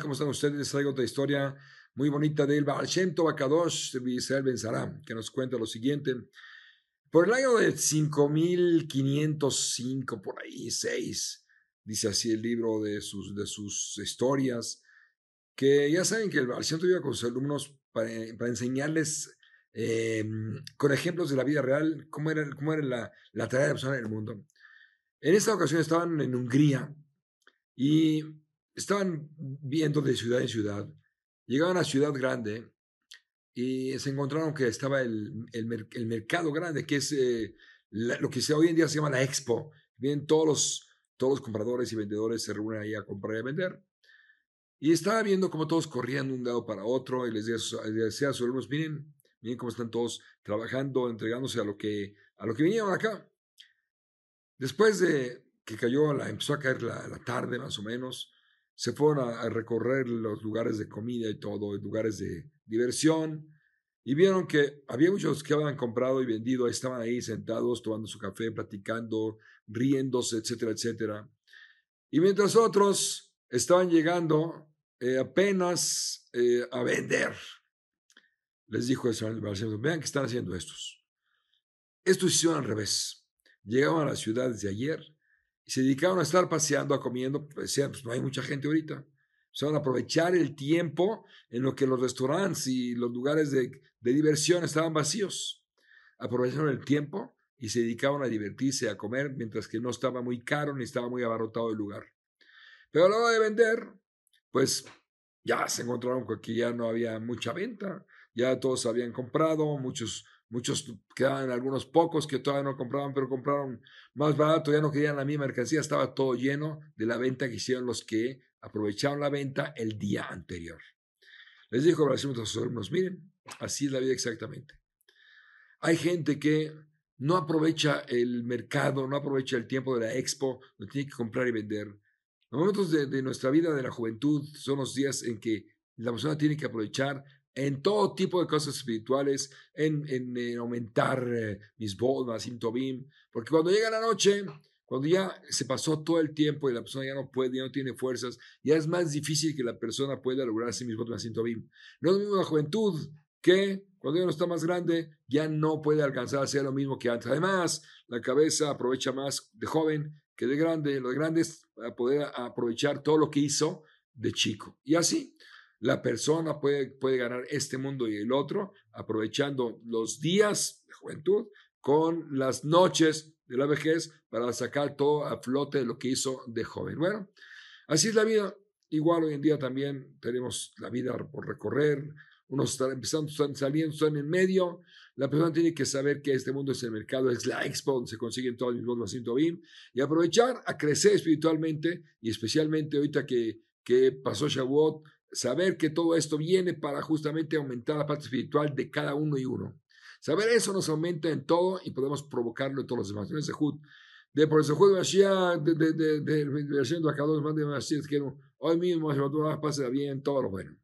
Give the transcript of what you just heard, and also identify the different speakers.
Speaker 1: ¿cómo están ustedes? Les traigo otra historia muy bonita del Baal Shem Tov de Israel Ben que nos cuenta lo siguiente. Por el año de 5505, por ahí, 6, dice así el libro de sus, de sus historias, que ya saben que el Baal Shem iba con sus alumnos para, para enseñarles em, con ejemplos de la vida real cómo era, cómo era la, la tarea de la persona en el mundo. En esta ocasión estaban en Hungría y estaban viendo de ciudad en ciudad. Llegaban a ciudad grande y se encontraron que estaba el, el, mercado grande, que es eh, lo que hoy en día se llama la expo. Vienen todos los, todos los compradores y vendedores se reúnen ahí a comprar y a vender. Y estaba viendo cómo todos corrían de un lado para otro y les decía, a sus alumnos, miren, miren cómo están todos trabajando, entregándose a lo que, a lo que vinieron acá. Después de que cayó, la, empezó a caer la, tarde más o menos, se fueron a, recorrer los lugares de comida y todo, lugares de diversión, y vieron que había muchos que habían comprado y vendido, estaban ahí sentados tomando su café, platicando, riéndose, etcétera, etcétera. Y mientras otros estaban llegando eh, apenas eh, a vender, les dijo el señor vean qué están haciendo estos. Estos hicieron al revés. Llegaban a la ciudad desde ayer y se dedicaron a estar paseando, a comiendo, pues decían, pues no hay mucha gente ahorita. Se van a aprovechar el tiempo en lo que los restaurantes y los lugares de, de diversión estaban vacíos. Aprovecharon el tiempo y se dedicaban a divertirse, a comer, mientras que no estaba muy caro ni estaba muy abarrotado el lugar. Pero a la hora de vender, pues ya se encontraron con que ya no había mucha venta, ya todos habían comprado, muchos Muchos quedaban algunos pocos que todavía no compraban, pero compraron más barato, ya no querían la misma mercancía, estaba todo lleno de la venta que hicieron los que aprovecharon la venta el día anterior. Les dijo a sus alumnos, miren, así es la vida exactamente. Hay gente que no aprovecha el mercado, no aprovecha el tiempo de la expo, no tiene que comprar y vender. Los momentos de, de nuestra vida, de la juventud, son los días en que la persona tiene que aprovechar en todo tipo de cosas espirituales, en, en, aumentar eh, mis bodas, Tobim, porque cuando llega la noche, cuando ya se pasó todo el tiempo y la persona ya no puede, ya no tiene fuerzas, ya es más difícil que la persona pueda lograrse mis votos, Tobim. No es lo mismo la juventud que cuando ya no está más grande, ya no puede alcanzar a hacer lo mismo que antes. Además, la cabeza aprovecha más de joven que de grande. Los grandes a poder aprovechar todo lo que hizo de chico. Y así, la persona puede, puede ganar este mundo y el otro, aprovechando los días de juventud con las noches de la vejez para sacar todo a flote de lo que hizo de joven. Bueno, así es la vida. Igual hoy en día también tenemos la vida por recorrer, unos están empezando, están saliendo, están en medio. La persona tiene que saber que este mundo es el mercado, es la expo donde se consiguen todos los mismos BIM y aprovechar a crecer espiritualmente y especialmente ahorita que, que pasó Shavuot, saber que todo esto viene para justamente aumentar la parte espiritual de cada uno y uno. Saber eso nos aumenta en todo y podemos provocarlo en todos los demás. En ese de por ese jud de de de de de hoy mismo pase bien todo lo bueno.